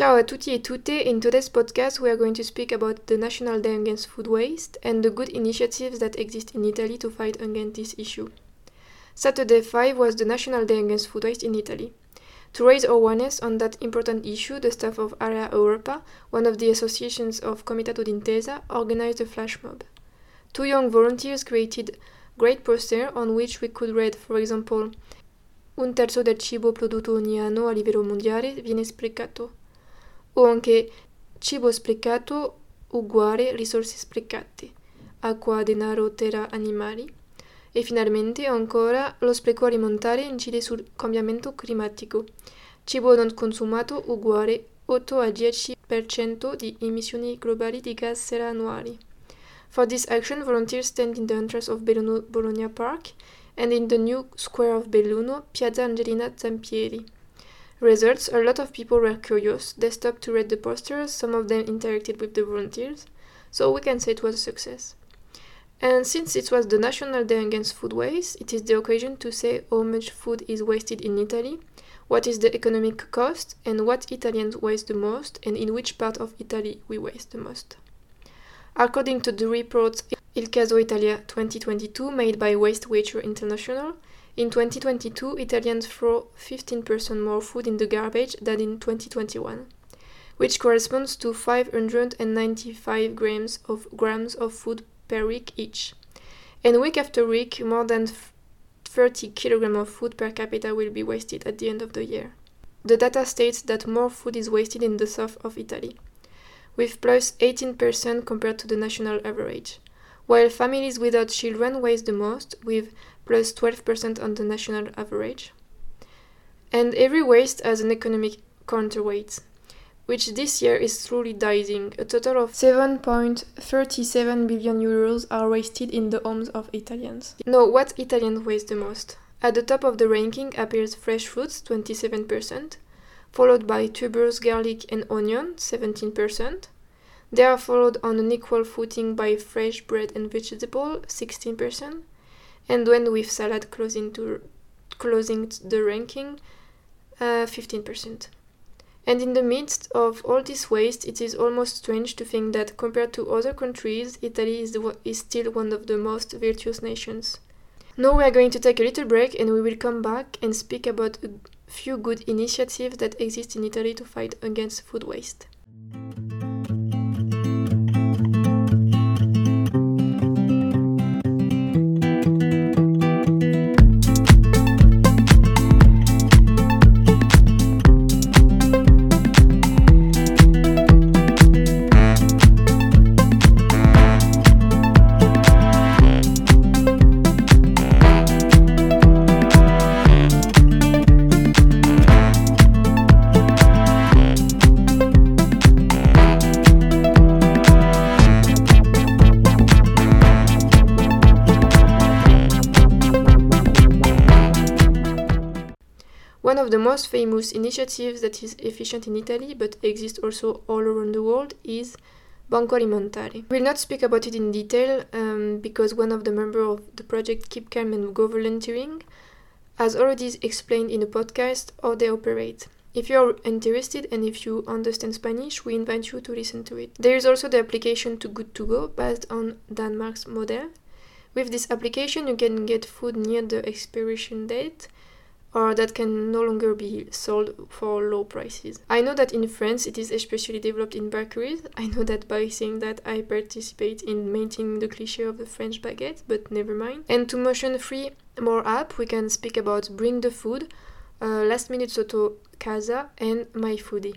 Ciao a tutti e tutte. In today's podcast, we are going to speak about the National Day Against Food Waste and the good initiatives that exist in Italy to fight against this issue. Saturday 5 was the National Day Against Food Waste in Italy. To raise awareness on that important issue, the staff of Area Europa, one of the associations of Comitato d'Intesa, organized a flash mob. Two young volunteers created great poster on which we could read, for example, un terzo del cibo prodotto ogni anno a livello mondiale viene sprecato o anche cibo sprecato uguale risorse sprecate, acqua, denaro, terra, animali. E finalmente ancora lo spreco alimentare incide sul cambiamento climatico. Cibo non consumato uguale 8 a 10% di emissioni globali di gas serra annuali. For this action, volunteers stand in the entrance of Belluno Bologna Park and in the new square of Belluno, Piazza Angelina Zampieri. Results A lot of people were curious. They stopped to read the posters, some of them interacted with the volunteers, so we can say it was a success. And since it was the National Day Against Food Waste, it is the occasion to say how much food is wasted in Italy, what is the economic cost, and what Italians waste the most, and in which part of Italy we waste the most. According to the report Il Caso Italia 2022 made by Waste Watcher International, in 2022, Italians throw 15% more food in the garbage than in 2021, which corresponds to 595 grams of, grams of food per week each. And week after week, more than 30 kilograms of food per capita will be wasted at the end of the year. The data states that more food is wasted in the south of Italy, with plus 18% compared to the national average, while families without children waste the most, with plus 12% on the national average. And every waste has an economic counterweight, which this year is truly dizing. A total of 7.37 billion euros are wasted in the homes of Italians. Now, what Italians waste the most? At the top of the ranking appears fresh fruits, 27%, followed by tubers, garlic, and onion, 17%. They are followed on an equal footing by fresh bread and vegetable, 16%, and when with salad closing to closing the ranking, uh, 15%. And in the midst of all this waste, it is almost strange to think that compared to other countries, Italy is, the, is still one of the most virtuous nations. Now we are going to take a little break and we will come back and speak about a few good initiatives that exist in Italy to fight against food waste. One of the most famous initiatives that is efficient in Italy but exists also all around the world is Banco Alimentare. We will not speak about it in detail um, because one of the members of the project Keep Calm and Go Volunteering has already explained in a podcast how they operate. If you are interested and if you understand Spanish, we invite you to listen to it. There is also the application Too Good To Go based on Denmark's model. With this application, you can get food near the expiration date or that can no longer be sold for low prices. I know that in France it is especially developed in bakeries. I know that by saying that I participate in maintaining the cliché of the French baguette, but never mind. And to motion free more app, we can speak about Bring the Food, uh, Last Minute Sotto Casa, and MyFoody.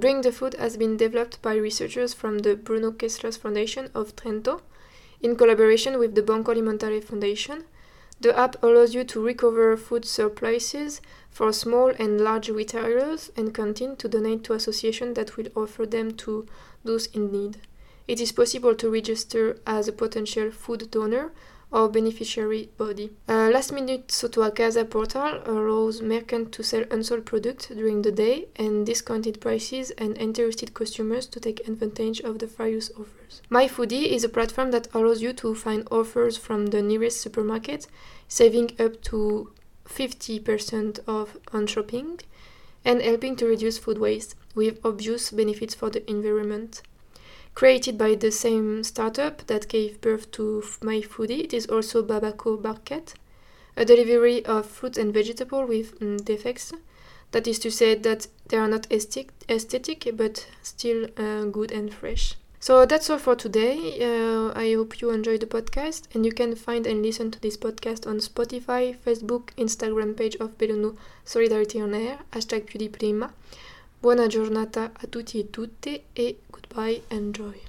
Bring the Food has been developed by researchers from the Bruno Kessler Foundation of Trento in collaboration with the Banco Alimentare Foundation the app allows you to recover food surpluses for small and large retailers and canteens to donate to associations that will offer them to those in need. It is possible to register as a potential food donor or beneficiary body. Uh, last minute Sotto a Casa portal allows merchants to sell unsold products during the day and discounted prices and interested customers to take advantage of the various offers. MyFoody is a platform that allows you to find offers from the nearest supermarket, saving up to 50% off on shopping. and helping to reduce food waste with obvious benefits for the environment. Created by the same startup that gave birth to MyFoody, it is also Babaco Market, a delivery of fruit and vegetable with mm, defects. That is to say that they are not aesthetic, but still uh, good and fresh. So that's all for today. Uh, I hope you enjoyed the podcast, and you can find and listen to this podcast on Spotify, Facebook, Instagram page of Belluno Solidarity on Air, hashtag PewDiePlima. Buona giornata a tutti e tutte e goodbye, and enjoy.